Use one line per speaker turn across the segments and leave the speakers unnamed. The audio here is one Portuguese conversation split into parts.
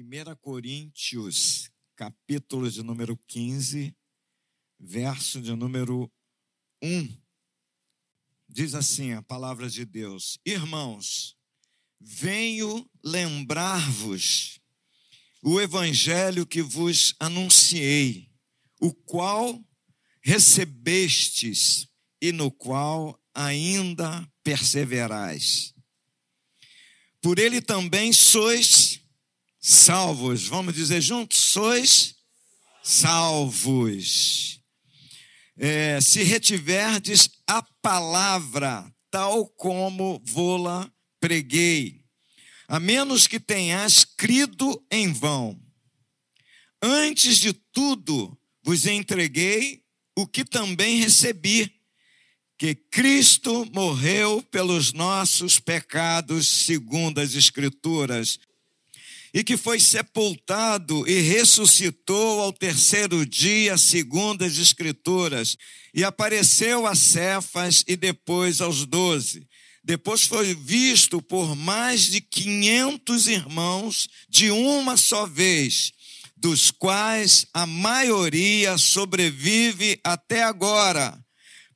1 Coríntios, capítulo de número 15, verso de número 1. Diz assim a palavra de Deus: Irmãos, venho lembrar-vos o evangelho que vos anunciei, o qual recebestes e no qual ainda perseverais. Por ele também sois salvos. Vamos dizer juntos? Sois salvos. É, se retiverdes a palavra, tal como vô-la preguei, a menos que tenhas crido em vão. Antes de tudo, vos entreguei o que também recebi, que Cristo morreu pelos nossos pecados, segundo as Escrituras, e que foi sepultado e ressuscitou ao terceiro dia, segundo as Escrituras, e apareceu a Cefas e depois aos doze. Depois foi visto por mais de quinhentos irmãos de uma só vez, dos quais a maioria sobrevive até agora,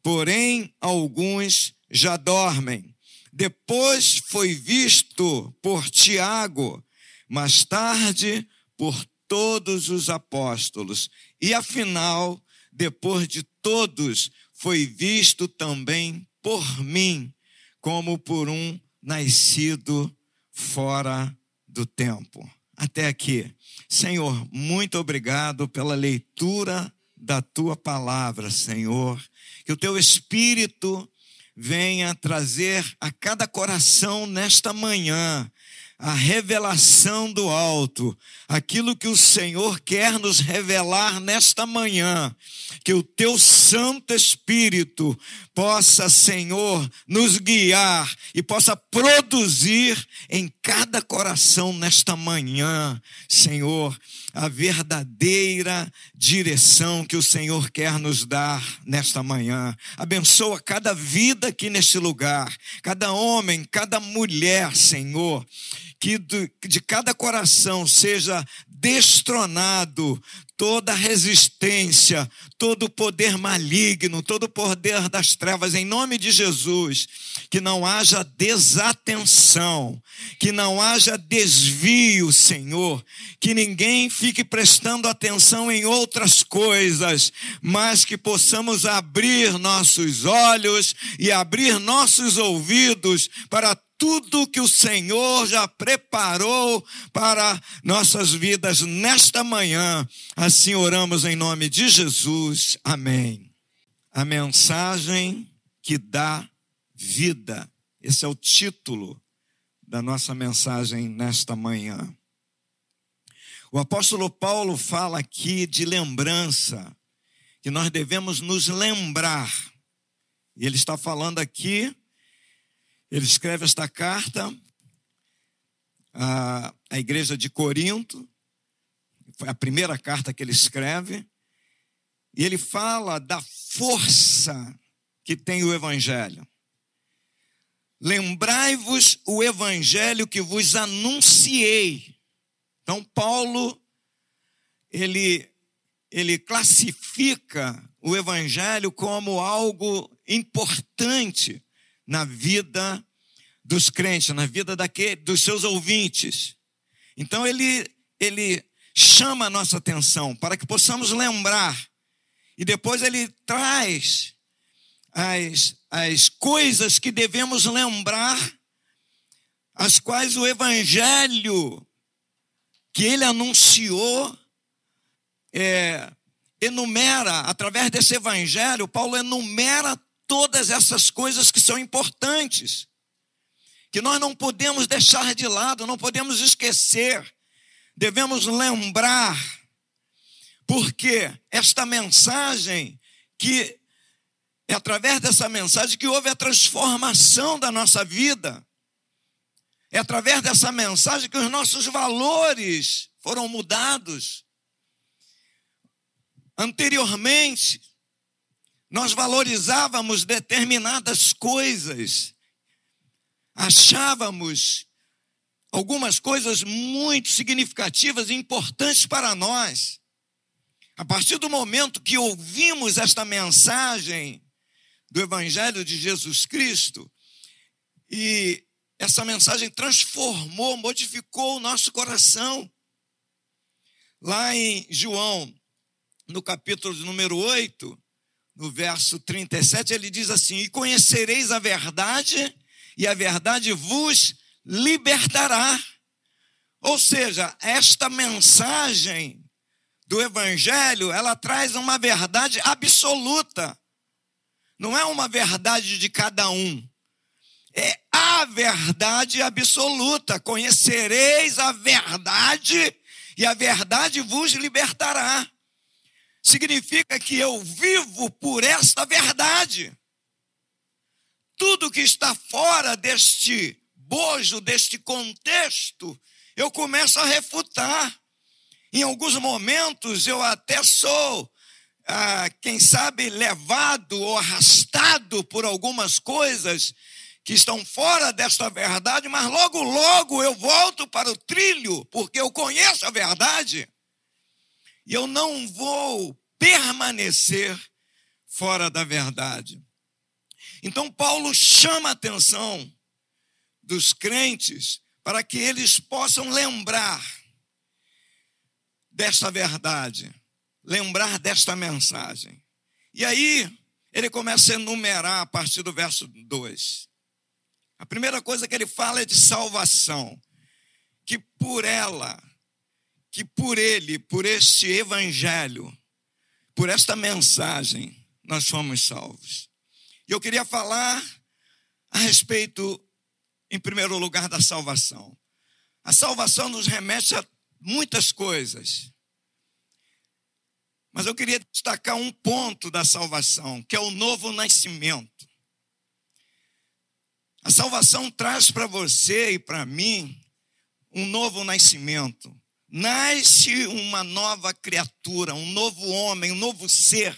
porém alguns já dormem. Depois foi visto por Tiago, mais tarde por todos os apóstolos. E afinal, depois de todos, foi visto também por mim, como por um nascido fora do tempo. Até aqui. Senhor, muito obrigado pela leitura da tua palavra, Senhor. Que o teu espírito venha trazer a cada coração nesta manhã a revelação do alto, aquilo que o Senhor quer nos revelar nesta manhã, que o teu Santo Espírito possa, Senhor, nos guiar e possa produzir em cada coração nesta manhã, Senhor, a verdadeira direção que o Senhor quer nos dar nesta manhã. Abençoa cada vida aqui neste lugar, cada homem, cada mulher, Senhor que de cada coração seja destronado toda resistência, todo poder maligno, todo poder das trevas, em nome de Jesus. Que não haja desatenção, que não haja desvio, Senhor, que ninguém fique prestando atenção em outras coisas, mas que possamos abrir nossos olhos e abrir nossos ouvidos para tudo que o Senhor já preparou para nossas vidas nesta manhã. Assim oramos em nome de Jesus. Amém. A mensagem que dá vida. Esse é o título da nossa mensagem nesta manhã. O apóstolo Paulo fala aqui de lembrança, que nós devemos nos lembrar. E ele está falando aqui ele escreve esta carta à, à igreja de Corinto, foi a primeira carta que ele escreve, e ele fala da força que tem o Evangelho. Lembrai-vos o Evangelho que vos anunciei. Então, Paulo, ele, ele classifica o Evangelho como algo importante na vida dos crentes, na vida daquele, dos seus ouvintes. Então ele, ele chama a nossa atenção para que possamos lembrar. E depois ele traz as, as coisas que devemos lembrar, as quais o Evangelho que ele anunciou é, enumera, através desse Evangelho, Paulo enumera todas essas coisas que são importantes, que nós não podemos deixar de lado, não podemos esquecer, devemos lembrar, porque esta mensagem, que é através dessa mensagem que houve a transformação da nossa vida, é através dessa mensagem que os nossos valores foram mudados. Anteriormente, nós valorizávamos determinadas coisas, achávamos algumas coisas muito significativas e importantes para nós. A partir do momento que ouvimos esta mensagem do Evangelho de Jesus Cristo, e essa mensagem transformou, modificou o nosso coração. Lá em João, no capítulo número 8, no verso 37, ele diz assim: E conhecereis a verdade, e a verdade vos libertará. Ou seja, esta mensagem do Evangelho, ela traz uma verdade absoluta. Não é uma verdade de cada um. É a verdade absoluta. Conhecereis a verdade e a verdade vos libertará. Significa que eu vivo por esta verdade. Tudo que está fora deste bojo, deste contexto, eu começo a refutar. Em alguns momentos eu até sou, ah, quem sabe, levado ou arrastado por algumas coisas que estão fora desta verdade, mas logo, logo eu volto para o trilho, porque eu conheço a verdade. E eu não vou permanecer fora da verdade. Então, Paulo chama a atenção dos crentes para que eles possam lembrar desta verdade, lembrar desta mensagem. E aí, ele começa a enumerar a partir do verso 2. A primeira coisa que ele fala é de salvação, que por ela, que por ele, por este evangelho, por esta mensagem, nós fomos salvos. E eu queria falar a respeito, em primeiro lugar, da salvação. A salvação nos remete a muitas coisas. Mas eu queria destacar um ponto da salvação, que é o novo nascimento. A salvação traz para você e para mim um novo nascimento. Nasce uma nova criatura, um novo homem, um novo ser.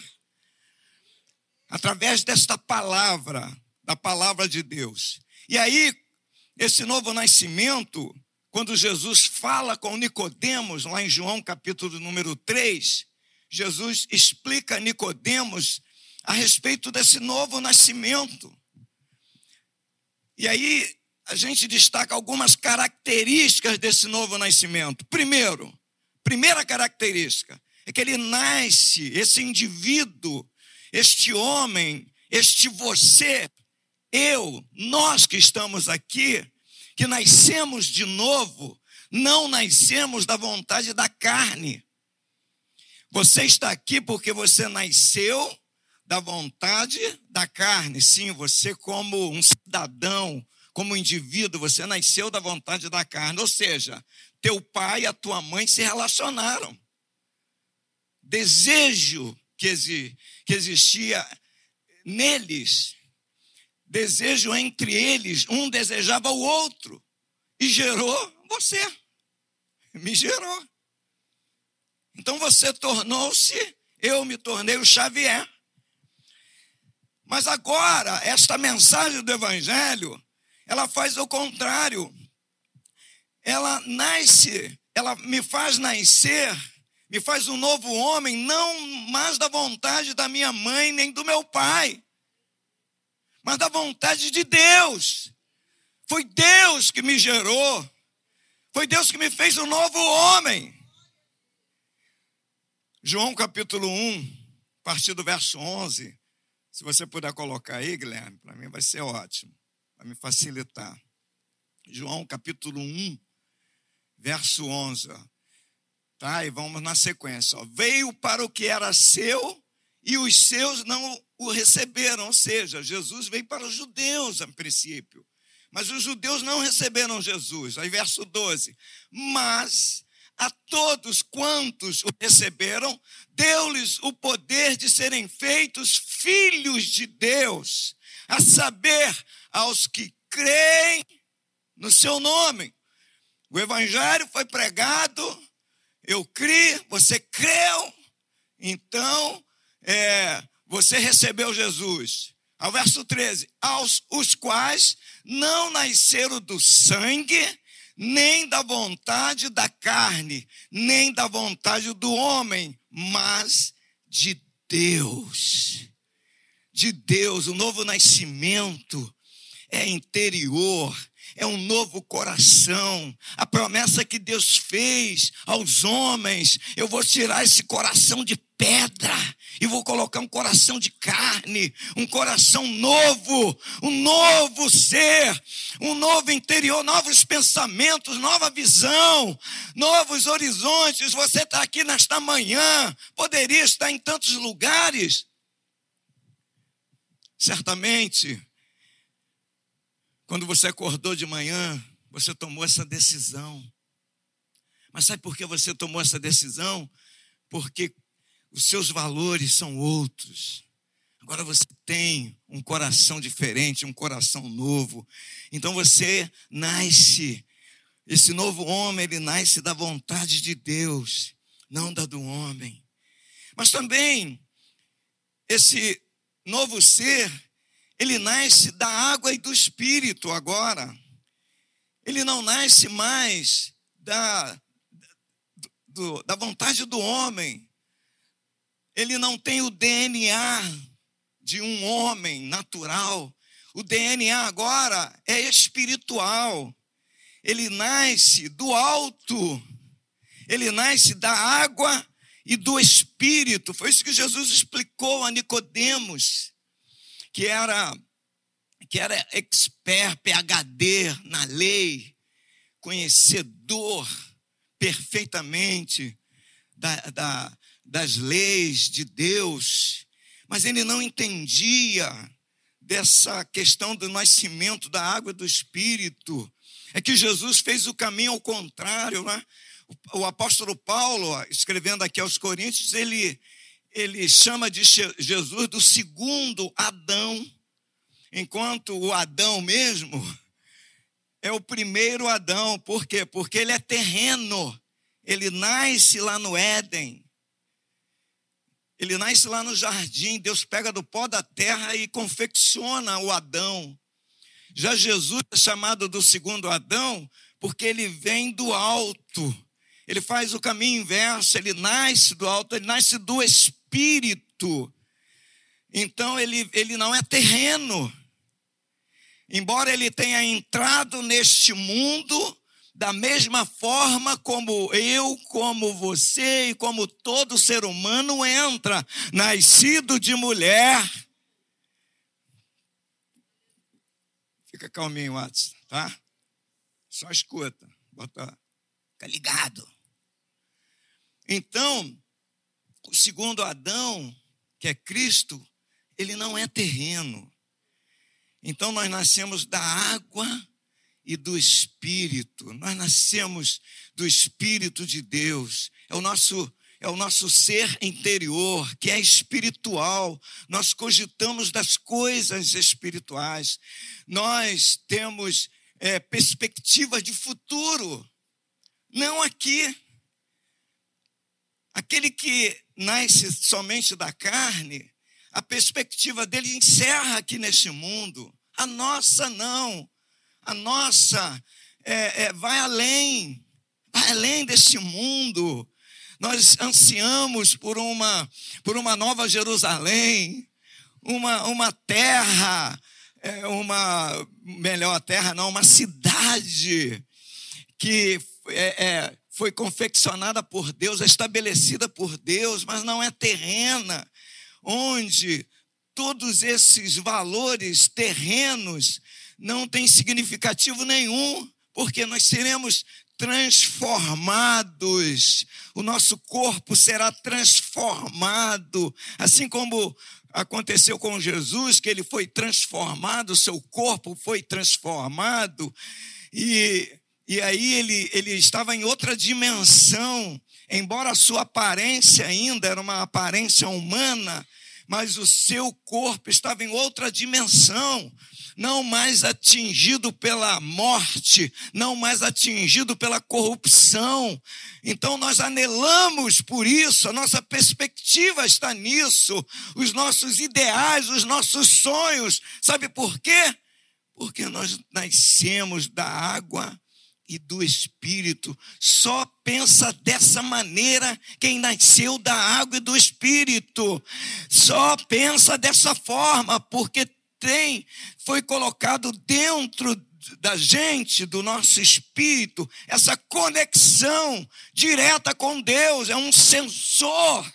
Através desta palavra, da palavra de Deus. E aí, esse novo nascimento, quando Jesus fala com Nicodemos, lá em João capítulo número 3, Jesus explica a Nicodemos a respeito desse novo nascimento. E aí a gente destaca algumas características desse novo nascimento. Primeiro, primeira característica é que ele nasce, esse indivíduo, este homem, este você, eu, nós que estamos aqui, que nascemos de novo, não nascemos da vontade da carne. Você está aqui porque você nasceu da vontade da carne. Sim, você, como um cidadão, como indivíduo, você nasceu da vontade da carne. Ou seja, teu pai e a tua mãe se relacionaram. Desejo que, exi que existia neles, desejo entre eles, um desejava o outro, e gerou você, me gerou. Então você tornou-se, eu me tornei o Xavier. Mas agora, esta mensagem do Evangelho, ela faz o contrário. Ela nasce, ela me faz nascer, me faz um novo homem, não mais da vontade da minha mãe nem do meu pai, mas da vontade de Deus. Foi Deus que me gerou, foi Deus que me fez um novo homem. João capítulo 1, a partir do verso 11. Se você puder colocar aí, Guilherme, para mim vai ser ótimo, vai me facilitar. João capítulo 1, verso 11. Ó. Tá? E vamos na sequência. Ó. Veio para o que era seu e os seus não o receberam. Ou seja, Jesus veio para os judeus a princípio. Mas os judeus não receberam Jesus. Aí, verso 12. Mas a todos quantos o receberam, deu-lhes o poder de serem feitos filhos de Deus, a saber, aos que creem no seu nome. O evangelho foi pregado, eu criei, você creu, então é, você recebeu Jesus. Ao verso 13: aos os quais não nasceram do sangue, nem da vontade da carne, nem da vontade do homem, mas de Deus. De Deus, o novo nascimento é interior, é um novo coração. A promessa que Deus fez aos homens: eu vou tirar esse coração de pedra e vou colocar um coração de carne, um coração novo, um novo ser, um novo interior, novos pensamentos, nova visão, novos horizontes. Você está aqui nesta manhã, poderia estar em tantos lugares. Certamente, quando você acordou de manhã, você tomou essa decisão. Mas sabe por que você tomou essa decisão? Porque os seus valores são outros. Agora você tem um coração diferente, um coração novo. Então você nasce, esse novo homem, ele nasce da vontade de Deus, não da do homem. Mas também, esse novo ser, ele nasce da água e do espírito agora. Ele não nasce mais da, do, da vontade do homem, ele não tem o DNA de um homem natural. O DNA agora é espiritual. Ele nasce do alto. Ele nasce da água e do espírito. Foi isso que Jesus explicou a Nicodemos, que era que era expert, PhD na lei, conhecedor perfeitamente da, da, das leis de Deus, mas ele não entendia dessa questão do nascimento da água do Espírito. É que Jesus fez o caminho ao contrário, né? O apóstolo Paulo, escrevendo aqui aos Coríntios, ele, ele chama de Jesus do segundo Adão, enquanto o Adão mesmo é o primeiro Adão. Por quê? Porque ele é terreno, ele nasce lá no Éden, ele nasce lá no jardim, Deus pega do pó da terra e confecciona o Adão. Já Jesus é chamado do segundo Adão porque ele vem do alto. Ele faz o caminho inverso, ele nasce do alto, ele nasce do espírito. Então ele, ele não é terreno. Embora ele tenha entrado neste mundo, da mesma forma como eu, como você e como todo ser humano entra, nascido de mulher. Fica calminho, Watson, tá? Só escuta, bota, fica ligado. Então, o segundo Adão, que é Cristo, ele não é terreno. Então nós nascemos da água e do Espírito. Nós nascemos do Espírito de Deus. É o nosso é o nosso ser interior, que é espiritual. Nós cogitamos das coisas espirituais. Nós temos é, perspectiva de futuro, não aqui. Aquele que nasce somente da carne, a perspectiva dele encerra aqui neste mundo. A nossa não a nossa é, é, vai além, vai além desse mundo. Nós ansiamos por uma, por uma nova Jerusalém, uma, uma terra, é, uma melhor terra, não, uma cidade que é, é, foi confeccionada por Deus, estabelecida por Deus, mas não é terrena, onde todos esses valores terrenos não tem significativo nenhum, porque nós seremos transformados, o nosso corpo será transformado, assim como aconteceu com Jesus, que ele foi transformado, o seu corpo foi transformado, e, e aí ele, ele estava em outra dimensão, embora a sua aparência ainda era uma aparência humana, mas o seu corpo estava em outra dimensão, não mais atingido pela morte, não mais atingido pela corrupção. Então nós anelamos por isso, a nossa perspectiva está nisso, os nossos ideais, os nossos sonhos. Sabe por quê? Porque nós nascemos da água e do Espírito. Só pensa dessa maneira quem nasceu da água e do Espírito. Só pensa dessa forma, porque tem, foi colocado dentro da gente, do nosso espírito, essa conexão direta com Deus, é um sensor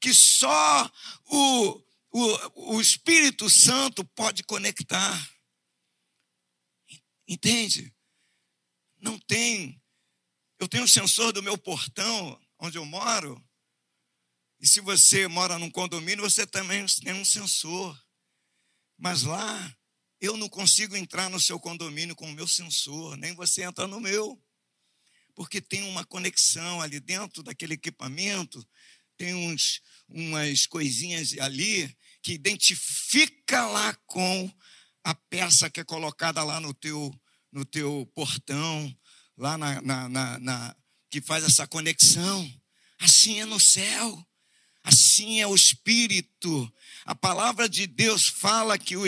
que só o, o, o Espírito Santo pode conectar. Entende? Não tem. Eu tenho um sensor do meu portão, onde eu moro. E se você mora num condomínio, você também tem um sensor. Mas lá, eu não consigo entrar no seu condomínio com o meu sensor, nem você entra no meu. Porque tem uma conexão ali dentro daquele equipamento, tem uns, umas coisinhas ali que identifica lá com a peça que é colocada lá no teu, no teu portão, lá na, na, na, na que faz essa conexão. Assim é no céu. Assim é o Espírito. A palavra de Deus fala que o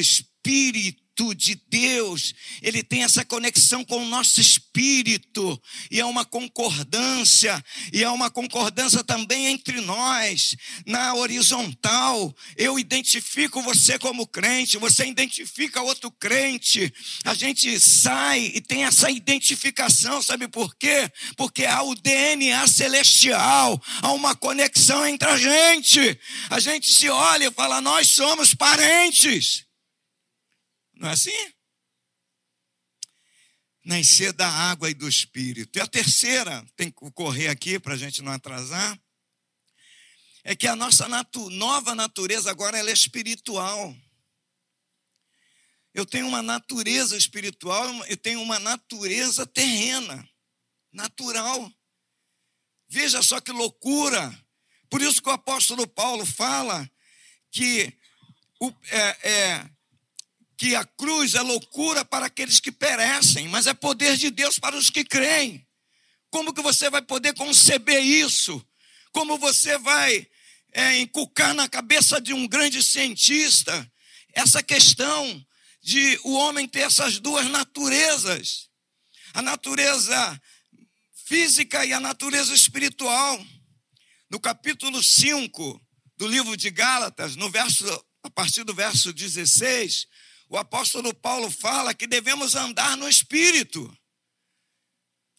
Espírito de Deus, ele tem essa conexão com o nosso espírito, e é uma concordância, e é uma concordância também entre nós, na horizontal. Eu identifico você como crente, você identifica outro crente, a gente sai e tem essa identificação, sabe por quê? Porque há o DNA celestial, há uma conexão entre a gente. A gente se olha e fala, nós somos parentes. Não é assim? Nascer da água e do espírito. E a terceira, tem que correr aqui para a gente não atrasar, é que a nossa natu nova natureza agora ela é espiritual. Eu tenho uma natureza espiritual, eu tenho uma natureza terrena, natural. Veja só que loucura. Por isso que o apóstolo Paulo fala que o, é, é, que a cruz é loucura para aqueles que perecem, mas é poder de Deus para os que creem. Como que você vai poder conceber isso? Como você vai é, inculcar na cabeça de um grande cientista essa questão de o homem ter essas duas naturezas, a natureza física e a natureza espiritual. No capítulo 5 do livro de Gálatas, no verso a partir do verso 16, o apóstolo Paulo fala que devemos andar no espírito.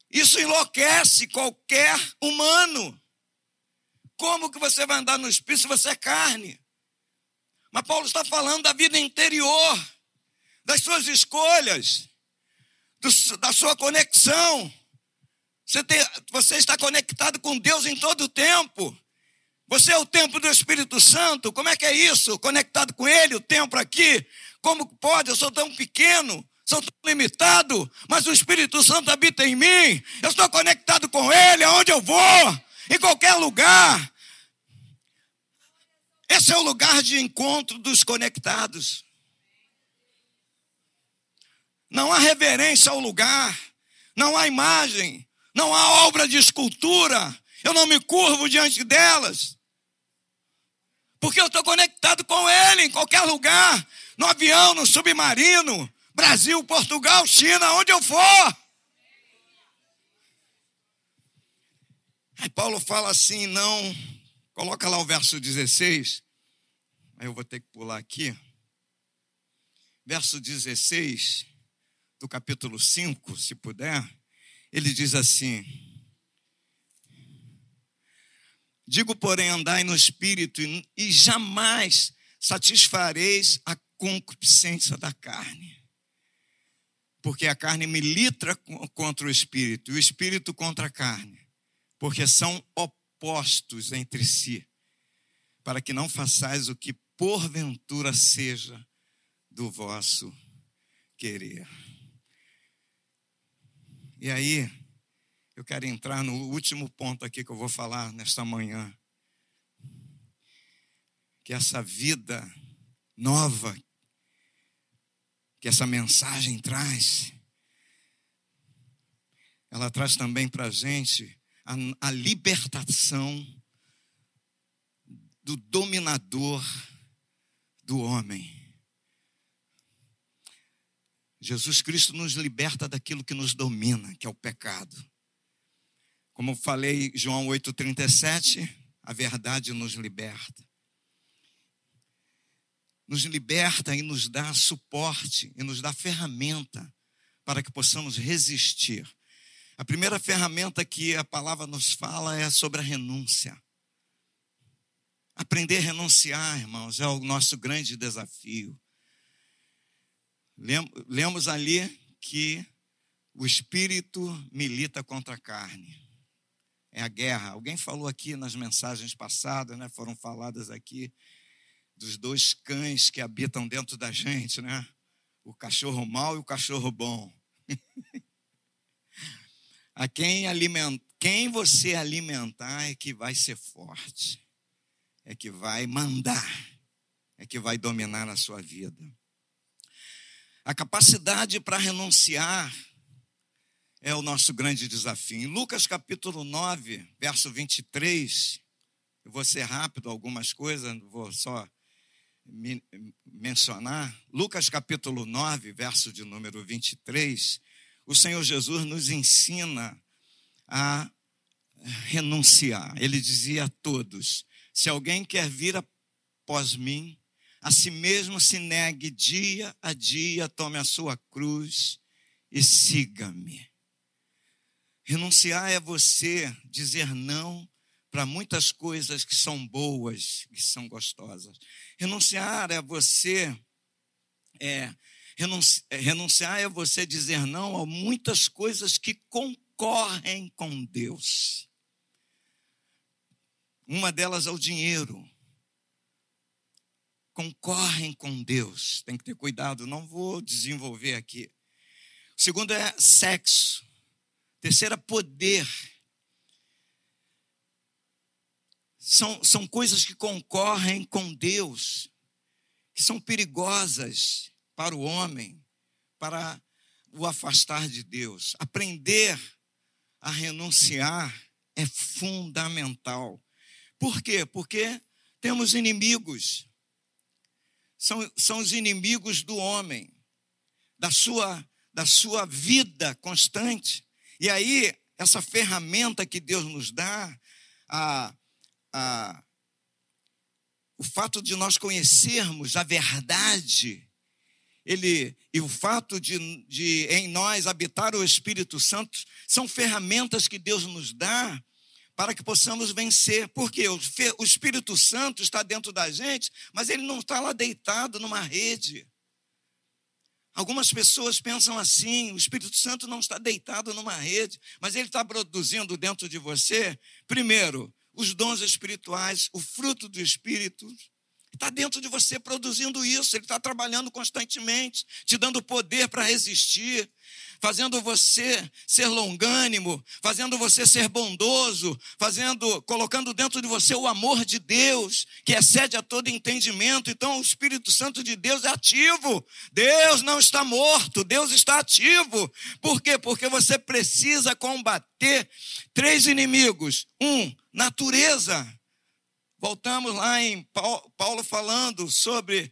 Isso enlouquece qualquer humano. Como que você vai andar no espírito se você é carne? Mas Paulo está falando da vida interior, das suas escolhas, do, da sua conexão. Você, tem, você está conectado com Deus em todo o tempo. Você é o templo do Espírito Santo. Como é que é isso? Conectado com Ele, o templo aqui. Como pode? Eu sou tão pequeno, sou tão limitado, mas o Espírito Santo habita em mim. Eu estou conectado com Ele aonde eu vou, em qualquer lugar. Esse é o lugar de encontro dos conectados. Não há reverência ao lugar, não há imagem, não há obra de escultura. Eu não me curvo diante delas, porque eu estou conectado com Ele em qualquer lugar. No avião, no submarino, Brasil, Portugal, China, onde eu for. Aí Paulo fala assim: não, coloca lá o verso 16, aí eu vou ter que pular aqui. Verso 16 do capítulo 5, se puder, ele diz assim: Digo, porém, andai no espírito e jamais satisfareis a concupiscência da carne. Porque a carne milita contra o espírito e o espírito contra a carne, porque são opostos entre si, para que não façais o que porventura seja do vosso querer. E aí, eu quero entrar no último ponto aqui que eu vou falar nesta manhã. Que essa vida nova que essa mensagem traz. Ela traz também para a gente a libertação do dominador do homem. Jesus Cristo nos liberta daquilo que nos domina, que é o pecado. Como falei, João 8,37, a verdade nos liberta. Nos liberta e nos dá suporte e nos dá ferramenta para que possamos resistir. A primeira ferramenta que a palavra nos fala é sobre a renúncia. Aprender a renunciar, irmãos, é o nosso grande desafio. Lemos ali que o espírito milita contra a carne é a guerra. Alguém falou aqui nas mensagens passadas, né? Foram faladas aqui dos dois cães que habitam dentro da gente, né? O cachorro mau e o cachorro bom. a quem alimentar, quem você alimentar é que vai ser forte. É que vai mandar. É que vai dominar a sua vida. A capacidade para renunciar é o nosso grande desafio. Em Lucas capítulo 9, verso 23, eu vou ser rápido algumas coisas, vou só me, mencionar. Lucas capítulo 9, verso de número 23, o Senhor Jesus nos ensina a renunciar. Ele dizia a todos: se alguém quer vir após mim, a si mesmo se negue dia a dia, tome a sua cruz e siga-me. Renunciar é você dizer não para muitas coisas que são boas, que são gostosas. Renunciar é você é, é renunciar é você dizer não a muitas coisas que concorrem com Deus. Uma delas é o dinheiro. Concorrem com Deus. Tem que ter cuidado, não vou desenvolver aqui. O segundo é sexo. Terceira, poder. São, são coisas que concorrem com Deus, que são perigosas para o homem, para o afastar de Deus. Aprender a renunciar é fundamental. Por quê? Porque temos inimigos. São, são os inimigos do homem, da sua, da sua vida constante. E aí, essa ferramenta que Deus nos dá, a, a, o fato de nós conhecermos a verdade, ele, e o fato de, de em nós habitar o Espírito Santo, são ferramentas que Deus nos dá para que possamos vencer. Porque o, o Espírito Santo está dentro da gente, mas ele não está lá deitado numa rede. Algumas pessoas pensam assim: o Espírito Santo não está deitado numa rede, mas ele está produzindo dentro de você, primeiro, os dons espirituais, o fruto do Espírito. Está dentro de você produzindo isso, ele está trabalhando constantemente, te dando poder para resistir, fazendo você ser longânimo, fazendo você ser bondoso, fazendo, colocando dentro de você o amor de Deus, que excede a todo entendimento. Então, o Espírito Santo de Deus é ativo. Deus não está morto, Deus está ativo. Por quê? Porque você precisa combater três inimigos. Um, natureza. Voltamos lá em Paulo falando sobre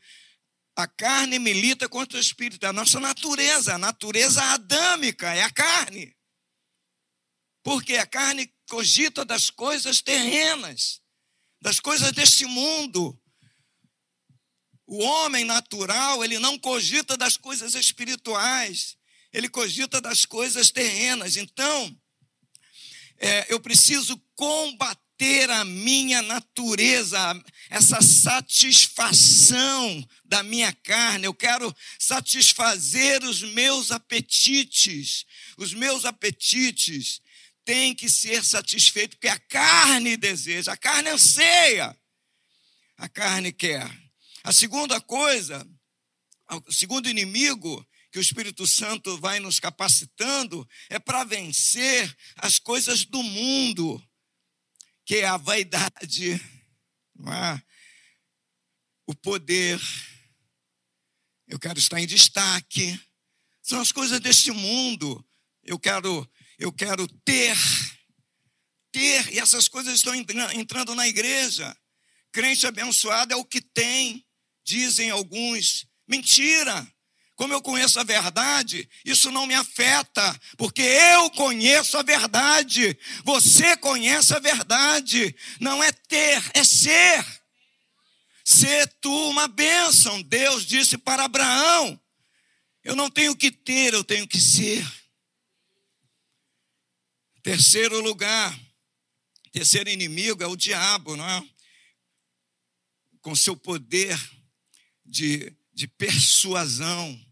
a carne milita contra o espírito, é a nossa natureza, a natureza adâmica é a carne. Porque a carne cogita das coisas terrenas, das coisas deste mundo. O homem natural, ele não cogita das coisas espirituais, ele cogita das coisas terrenas. Então, é, eu preciso combater ter a minha natureza, essa satisfação da minha carne, eu quero satisfazer os meus apetites. Os meus apetites têm que ser satisfeitos, porque a carne deseja, a carne anseia, a carne quer. A segunda coisa, o segundo inimigo que o Espírito Santo vai nos capacitando é para vencer as coisas do mundo que é a vaidade, é? o poder. Eu quero estar em destaque. São as coisas deste mundo. Eu quero, eu quero ter, ter, e essas coisas estão entrando na igreja. Crente abençoado é o que tem, dizem alguns. Mentira! Como eu conheço a verdade, isso não me afeta, porque eu conheço a verdade. Você conhece a verdade. Não é ter, é ser. Ser tu uma bênção. Deus disse para Abraão: Eu não tenho que ter, eu tenho que ser. Terceiro lugar, terceiro inimigo é o diabo, não é? Com seu poder de, de persuasão.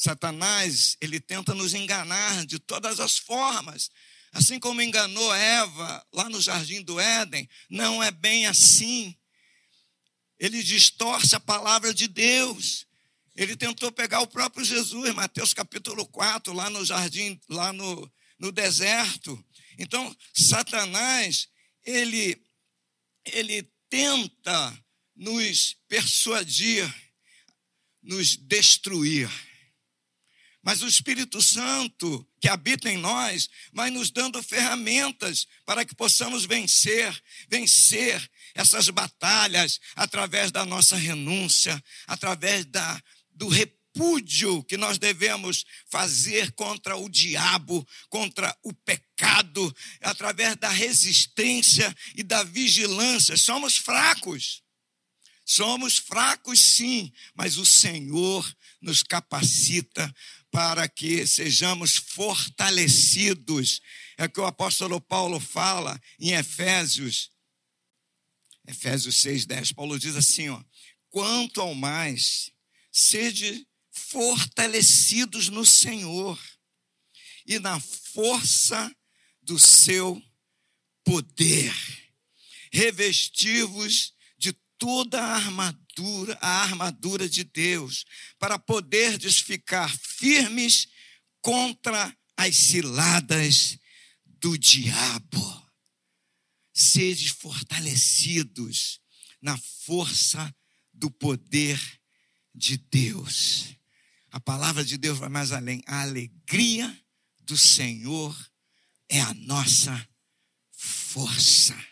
Satanás, ele tenta nos enganar de todas as formas. Assim como enganou Eva lá no jardim do Éden, não é bem assim. Ele distorce a palavra de Deus. Ele tentou pegar o próprio Jesus, Mateus capítulo 4, lá no jardim, lá no, no deserto. Então, Satanás, ele, ele tenta nos persuadir, nos destruir. Mas o Espírito Santo que habita em nós vai nos dando ferramentas para que possamos vencer, vencer essas batalhas através da nossa renúncia, através da, do repúdio que nós devemos fazer contra o diabo, contra o pecado, através da resistência e da vigilância. Somos fracos. Somos fracos, sim, mas o Senhor nos capacita para que sejamos fortalecidos. É o que o apóstolo Paulo fala em Efésios, Efésios 6, 10. Paulo diz assim: ó, quanto ao mais, sede fortalecidos no Senhor e na força do seu poder, revestivos toda a armadura a armadura de Deus, para poderdes ficar firmes contra as ciladas do diabo. Sede fortalecidos na força do poder de Deus. A palavra de Deus vai mais além. A alegria do Senhor é a nossa força.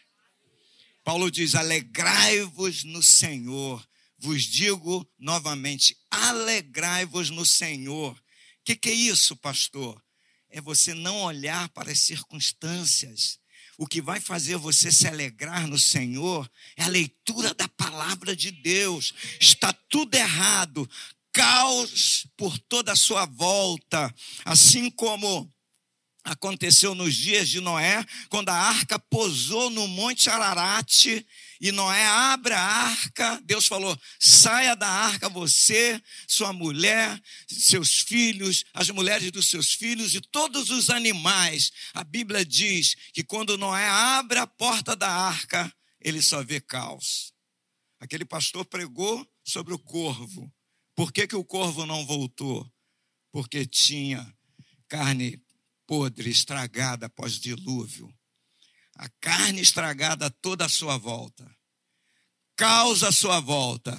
Paulo diz: alegrai-vos no Senhor vos digo novamente: alegrai-vos no Senhor. O que, que é isso, pastor? É você não olhar para as circunstâncias. O que vai fazer você se alegrar no Senhor é a leitura da palavra de Deus. Está tudo errado, caos por toda a sua volta, assim como aconteceu nos dias de Noé, quando a arca pousou no Monte Ararat e Noé abre a arca, Deus falou: saia da arca você, sua mulher, seus filhos, as mulheres dos seus filhos e todos os animais. A Bíblia diz que quando Noé abre a porta da arca, ele só vê caos. Aquele pastor pregou sobre o corvo. Por que, que o corvo não voltou? Porque tinha carne podre, estragada após dilúvio a carne estragada toda a sua volta, causa a sua volta,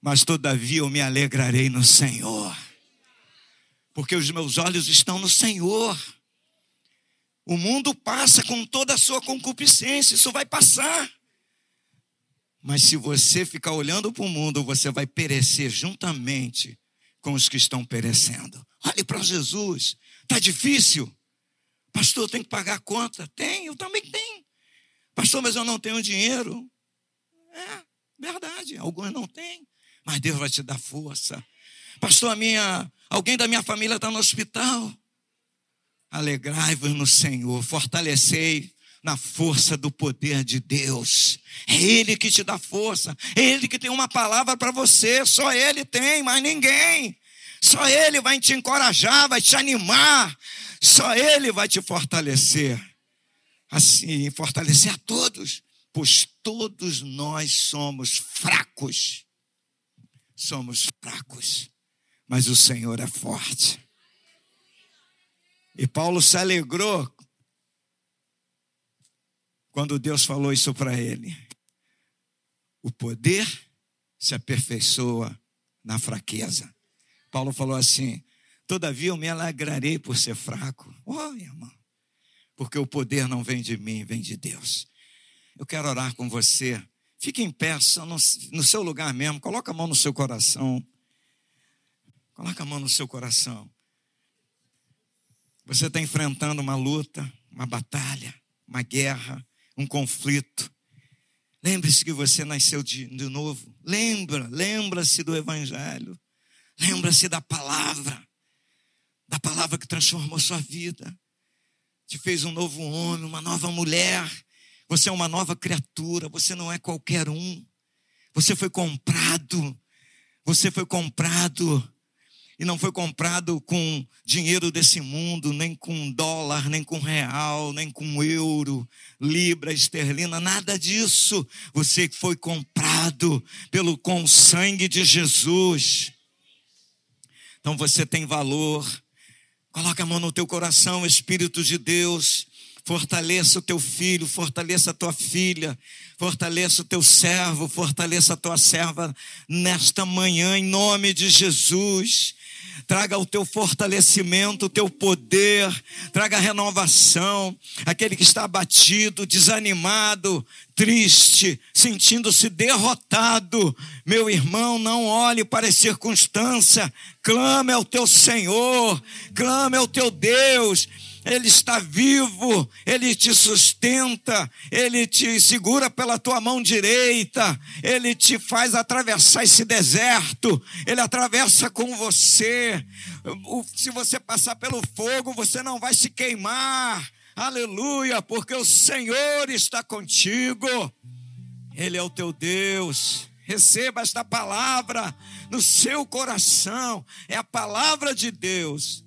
mas todavia eu me alegrarei no Senhor, porque os meus olhos estão no Senhor. O mundo passa com toda a sua concupiscência, isso vai passar. Mas se você ficar olhando para o mundo, você vai perecer juntamente com os que estão perecendo. Olhe para Jesus. Está difícil? Pastor, tem que pagar a conta? Tem, eu também tenho. Pastor, mas eu não tenho dinheiro. É, verdade, alguns não têm. Mas Deus vai te dar força. Pastor, a minha, alguém da minha família está no hospital. Alegrai-vos no Senhor, fortalecei na força do poder de Deus. É Ele que te dá força, é Ele que tem uma palavra para você, só Ele tem, mas ninguém. Só Ele vai te encorajar, vai te animar, só Ele vai te fortalecer. Assim, fortalecer a todos, pois todos nós somos fracos. Somos fracos, mas o Senhor é forte. E Paulo se alegrou quando Deus falou isso para ele. O poder se aperfeiçoa na fraqueza. Paulo falou assim: Todavia eu me alegrarei por ser fraco. Oh, irmão. Porque o poder não vem de mim, vem de Deus. Eu quero orar com você. Fique em pé, no, seu lugar mesmo. Coloca a mão no seu coração. Coloca a mão no seu coração. Você está enfrentando uma luta, uma batalha, uma guerra, um conflito. Lembre-se que você nasceu de, de novo. Lembra, lembra-se do Evangelho. Lembra-se da palavra. Da palavra que transformou sua vida. Te fez um novo homem, uma nova mulher. Você é uma nova criatura. Você não é qualquer um. Você foi comprado. Você foi comprado e não foi comprado com dinheiro desse mundo, nem com dólar, nem com real, nem com euro, libra, esterlina, nada disso. Você foi comprado pelo com sangue de Jesus. Então você tem valor. Coloca a mão no teu coração, Espírito de Deus. Fortaleça o teu filho, fortaleça a tua filha, fortaleça o teu servo, fortaleça a tua serva nesta manhã, em nome de Jesus. Traga o teu fortalecimento, o teu poder, traga renovação. Aquele que está abatido, desanimado, triste, sentindo-se derrotado, meu irmão, não olhe para a circunstância, clame ao teu Senhor, clame ao teu Deus ele está vivo, Ele te sustenta, Ele te segura pela tua mão direita, Ele te faz atravessar esse deserto, Ele atravessa com você. Se você passar pelo fogo, você não vai se queimar, aleluia, porque o Senhor está contigo, Ele é o teu Deus. Receba esta palavra no seu coração, é a palavra de Deus